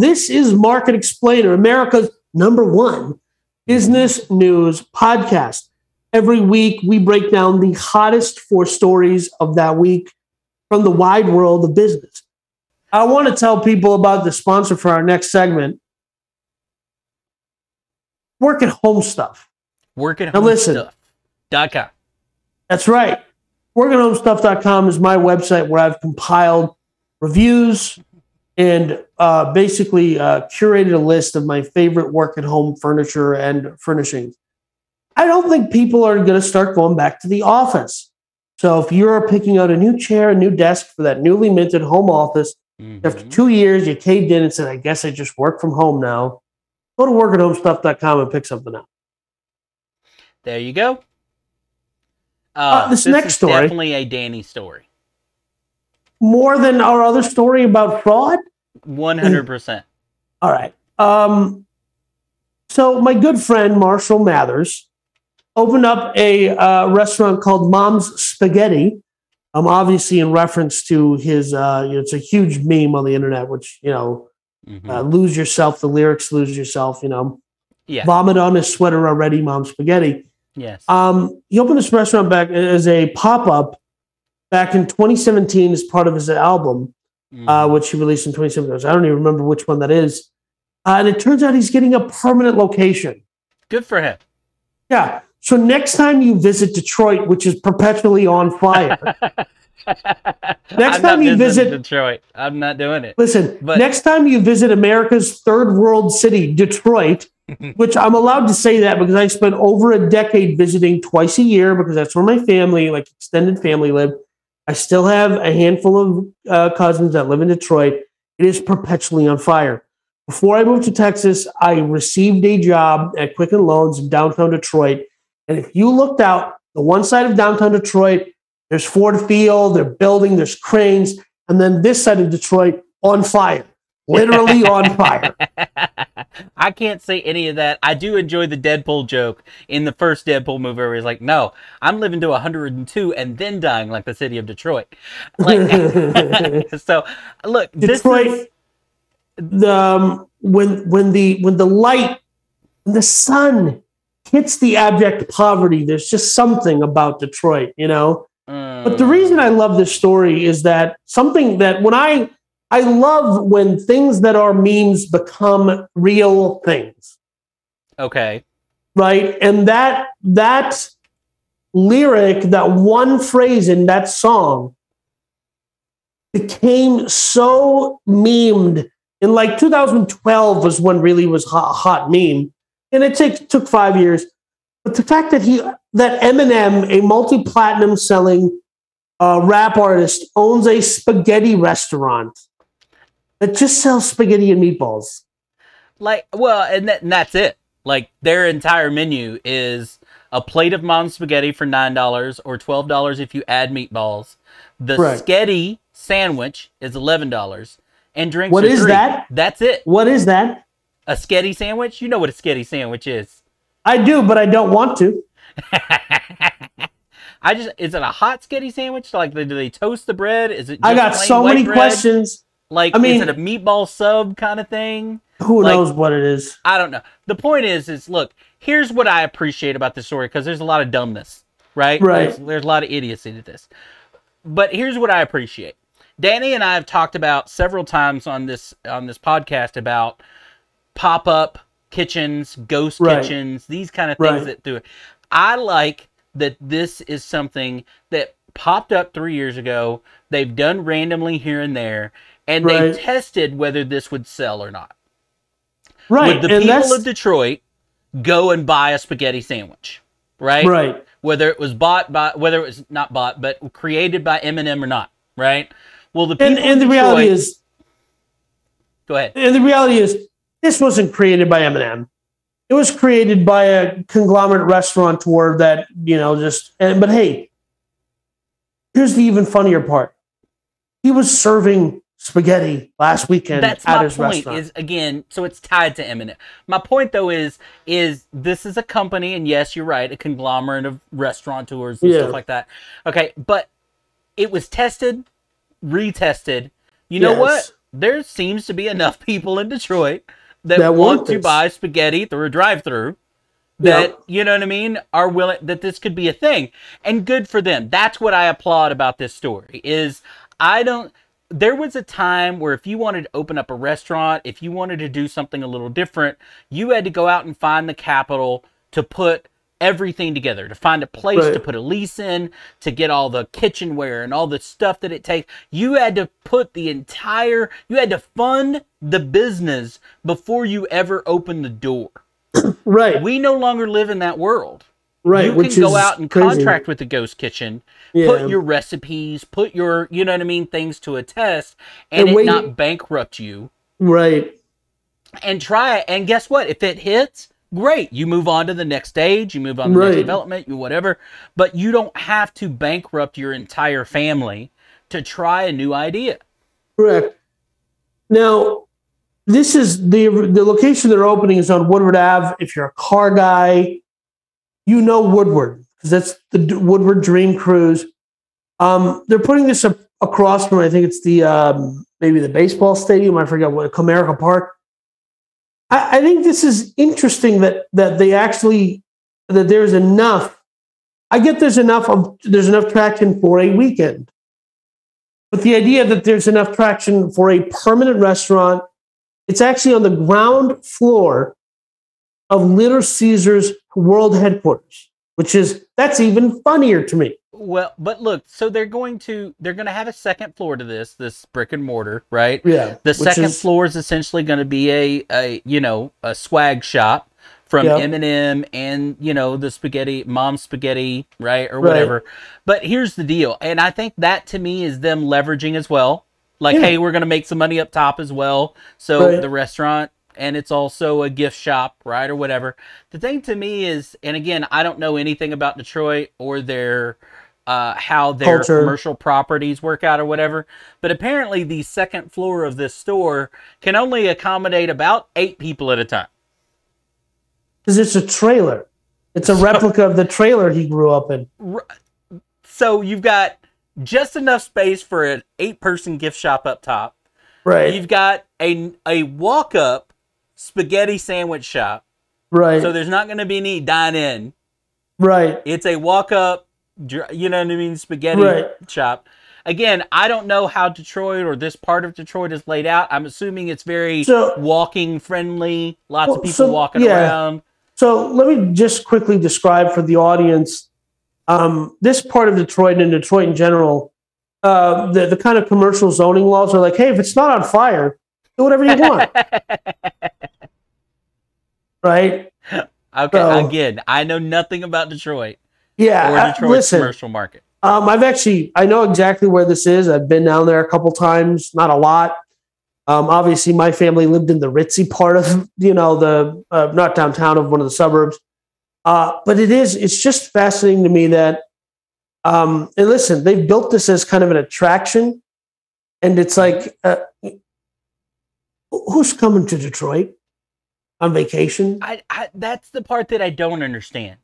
This is Market Explainer, America's number one business news podcast. Every week, we break down the hottest four stories of that week from the wide world of business. I want to tell people about the sponsor for our next segment work at home stuff. Work at Now home listen. Dot com. That's right. Workathomestuff.com is my website where I've compiled reviews and uh, basically uh, curated a list of my favorite work at home furniture and furnishings. I don't think people are going to start going back to the office. So if you're picking out a new chair, a new desk for that newly minted home office, after Mhm. two years you caved in and said, I guess I just work from home now, go to workathomestuff.com and pick something up. There you go. Uh, Uh, this next is story- definitely a Danny story. More than our other story about fraud? One hundred percent. All right. Um, so my good friend Marshall Mathers opened up a uh, restaurant called Mom's Spaghetti. Um, obviously in reference to his, uh, you know, it's a huge meme on the internet, which you know, Mm-hmm. uh, lose yourself. The lyrics, lose yourself. You know, Yeah. vomit on his sweater already. Mom's Spaghetti. Yes. Um, he opened this restaurant back as a pop up back in 2017 as part of his album Mhm. uh, which he released in 2017. I don't even remember which one that is. Uh, and it turns out he's getting a permanent location. Good for him. Yeah. So next time you visit Detroit, which is perpetually on fire, Next time you visit- Detroit, I'm not doing it. listen, But- next time you visit America's third world city, Detroit, which I'm allowed to say that because I spent over a decade visiting twice a year because that's where my family, like extended family, live. I still have a handful of uh, cousins that live in Detroit. It is perpetually on fire. Before I moved to Texas, I received a job at Quicken Loans in downtown Detroit. And if you looked out the one side of downtown Detroit, there's Ford Field, they're building, there's cranes, and then this side of Detroit on fire, literally on fire. I can't say any of that. I do enjoy the Deadpool joke in the first Deadpool movie where he's like, "No, I'm living to 102 and then dying like the city of Detroit." Like, so look, this Detroit, is the um, when when the when the light, the sun hits the abject poverty, there's just something about Detroit, you know. But the mm, reason I love this story is that something that when I I love when things that are memes become real things, okay, right? And that that lyric, that one phrase in that song became so memed in like 2012 was when really was hot, hot meme. And it took took five years. But the fact that he that Eminem, a multi-platinum selling uh, rap artist, owns a spaghetti restaurant that just sells spaghetti and meatballs. like well, and, that, and that's it. Like their entire menu is a plate of mom's spaghetti for nine dollars or twelve dollars if you add meatballs. The Right. sketty sandwich is eleven dollars, and drinks. What is three. that? That's it. What is that? A sketty sandwich? You know what a sketty sandwich is. I do, but I don't want to. I just is it a hot sketty sandwich? Like do they toast the bread? Is it? I got so many bread? questions. Like I mean- is it a meatball sub kind of thing? Who Like- knows what it is? I don't know. The point is, is look, here's what I appreciate about this story because there's a lot of dumbness, right? Right. There's, there's a lot of idiocy to this. But here's what I appreciate. Danny and I have talked about several times on this on this podcast about pop up kitchens, ghost Right. kitchens, these kind of things Right. that do it. I like that this is something that popped up three years ago. They've done randomly here and there, and Right. they tested whether this would sell or not Right. would the and people that's of Detroit go and buy a spaghetti sandwich, right? right. Whether it was bought by, whether it was not bought, but created by Eminem or not, right? Well, the people And, and the reality is go ahead. and the reality is this wasn't created by Eminem. It was created by a conglomerate restaurateur that, you know, just and but hey, here's the even funnier part. He was serving spaghetti last weekend That's at my his point. restaurant. Is again, so it's tied to Eminem. My point though is, is this is a company, and yes, you're right, a conglomerate of restaurateurs and Yeah. stuff like that. Okay, but it was tested, retested. You know Yes. what? there seems to be enough people in Detroit that, That want, want to buy spaghetti through a drive-through. That you know what I mean are willing that this could be a thing, and good for them. That's what I applaud about this story. Is I don't. There was a time where if you wanted to open up a restaurant, if you wanted to do something a little different, you had to go out and find the capital to put everything together, to find a place to put a lease in, to get all the kitchenware and all the stuff that it takes. You had to put the entire, you had to fund the business before you ever opened the door. Right. We no longer live in that world. right. you can go out and crazy. contract with the ghost kitchen, Yeah. put your recipes, put your, you know what I mean, things to a test, and, And it not bankrupt you. Right. And try it. And guess what? If it hits, great. You move on to the next stage, you move on to the next development, you whatever. But you don't have to bankrupt your entire family to try a new idea. Correct. Now, this is the the location they're opening is on Woodward Ave. If you're a car guy, you know Woodward because that's the Woodward Dream Cruise. Um, they're putting this up across from I think it's the um, maybe the baseball stadium. I forget what Comerica Park. I, I think this is interesting that that they actually that there's enough. I get there's enough of there's enough traction for a weekend. But the idea that there's enough traction for a permanent restaurant, it's actually on the ground floor of Little Caesars world headquarters, which is that's even funnier to me. Well, but look, so they're going to they're going to have a second floor to this this brick and mortar, right? Yeah. The second is- floor is essentially going to be a, a you know a swag shop from Yep. Eminem and you know the spaghetti mom spaghetti right or Right. whatever. But here's the deal, and I think that to me is them leveraging as well. Like, Yeah. hey, we're going to make some money up top as well. So Right. the restaurant and it's also a gift shop, right or whatever. The thing to me is, and again, I don't know anything about Detroit or their uh, how their Culture. commercial properties work out or whatever. But apparently, the second floor of this store can only accommodate about eight people at a time. because it's a trailer. It's a replica of the trailer he grew up in. So you've got just enough space for an eight-person gift shop up top. Right. You've got a a walk-up spaghetti sandwich shop. right. So there's not going to be any dine-in. right. It's a walk-up, you know what I mean, spaghetti Right. shop. Again, I don't know how Detroit or this part of Detroit is laid out. I'm assuming it's very So- walking friendly. Lots Well, of people so- walking yeah. around. So let me just quickly describe for the audience um, this part of Detroit and Detroit in general. Uh, the the kind of commercial zoning laws are like, hey, if it's not on fire, do whatever you want, right? Okay, So- again, I know nothing about Detroit Yeah. or uh, Detroit's listen, commercial market. Um, I've actually I know exactly where this is. I've been down there a couple times, not a lot. Um, obviously, my family lived in the ritzy part of you know the uh, not downtown of one of the suburbs. Uh, but it is it's just fascinating to me that um, and listen, they've built this as kind of an attraction, and it's like uh, who's coming to Detroit on vacation? I, I that's the part that I don't understand.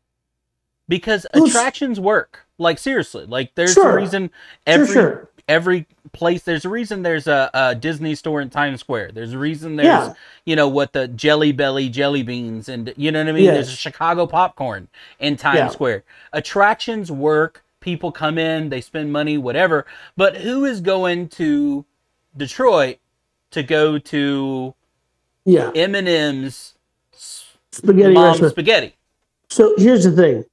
Because Who's- attractions work. Like seriously, like there's Sure. a reason every sure. Every place there's a reason there's a, a Disney store in Times Square. There's a reason there's Yeah. you know what the Jelly Belly jelly beans and you know what I mean. There's a Chicago popcorn in Times Yeah. Square. Attractions work. People come in, they spend money, whatever. But who is going to Detroit to go to Yeah, Eminem's spaghetti mom restaurant. spaghetti? So here's the thing.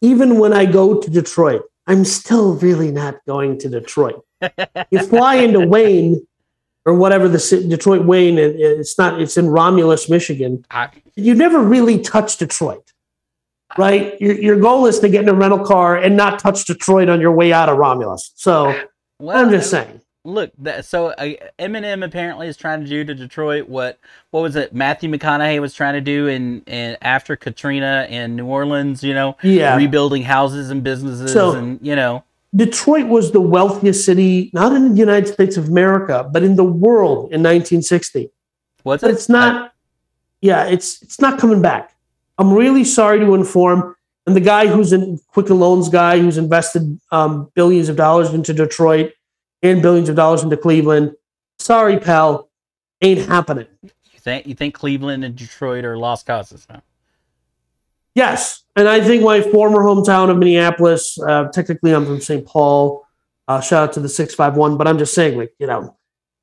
Even when I go to Detroit, I'm still really not going to Detroit. You fly into Wayne or whatever the Detroit Wayne, it- it's not, it's in Romulus, Michigan. I, You never really touch Detroit, right? Your, your goal is to get in a rental car and not touch Detroit on your way out of Romulus. So well, I'm just saying. look that so uh, Eminem apparently is trying to do to Detroit what what was it Matthew McConaughey was trying to do in, in after Katrina in New Orleans you know Yeah. rebuilding houses and businesses So- and you know Detroit was the wealthiest city, not in the United States of America, but in the world in 1960. what's but it it's not yeah it's it's not coming back i'm really sorry to inform and the guy who's in quicken loans guy who's invested um, billions of dollars into detroit and billions of dollars into cleveland Sorry, pal. Ain't happening. You think you think Cleveland and Detroit are lost causes? Huh? Yes, and I think my former hometown of Minneapolis. Uh, technically, I'm from St. Paul. Uh, shout out to the six five one, but I'm just saying, like you know,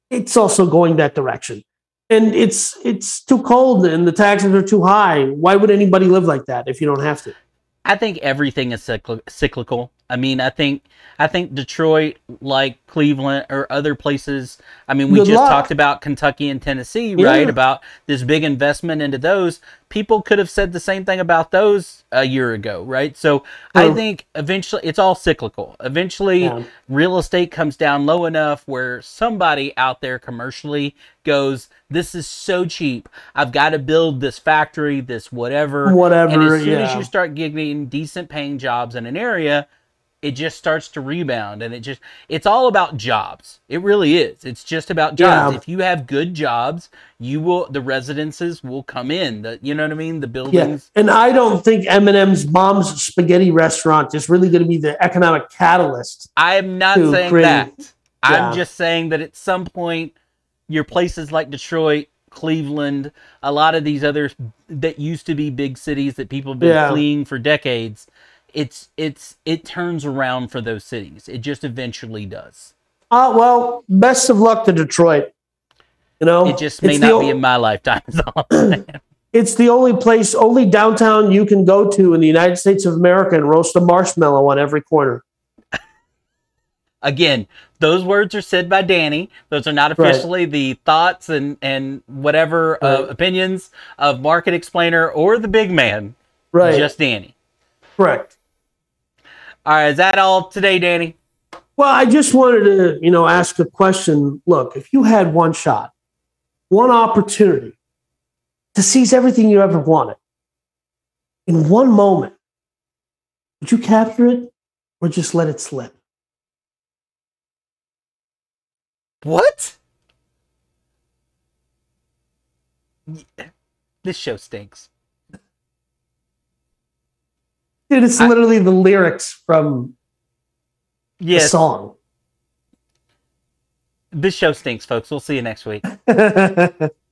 it's also going that direction, and it's it's too cold and the taxes are too high. Why would anybody live like that if you don't have to? I think everything is cycl- cyclical. I mean, I think I think Detroit, like Cleveland or other places. I mean, we Good just luck. talked about Kentucky and Tennessee, Yeah. right? About this big investment into those. People could have said the same thing about those a year ago, right? So I think eventually it's all cyclical. Eventually, Yeah. real estate comes down low enough where somebody out there commercially goes, "This is so cheap. I've got to build this factory, this whatever." whatever." and as soon as you start getting decent paying jobs in an area, it just starts to rebound and it just it's all about jobs. It really is. It's just about jobs. Yeah. If you have good jobs, you will the residences will come in. The you know what I mean? The buildings Yeah, and I don't think Eminem's mom's spaghetti restaurant is really going to be the economic catalyst. I am not saying that. Yeah. I'm just saying that at some point your places like Detroit, Cleveland, a lot of these others that used to be big cities that people have been fleeing for decades, it's it's it turns around for those cities. It just eventually does. Uh, well, best of luck to Detroit. You know, It just may not o- be in my lifetime. is all I'm saying. It's the only place, only downtown you can go to in the United States of America and roast a marshmallow on every corner. Again, those words are said by Danny. Those are not Right. officially the thoughts and and whatever uh, Right. opinions of Market Explainer or the big man. Right. Just Danny. correct. All right, is that all today, Danny? Well, I just wanted to, you know, ask a question. Look, if you had one shot, one opportunity to seize everything you ever wanted in one moment, would you capture it or just let it slip? What? This show stinks. Dude, it's I- literally the lyrics from the song. this show stinks, folks. We'll see you next week.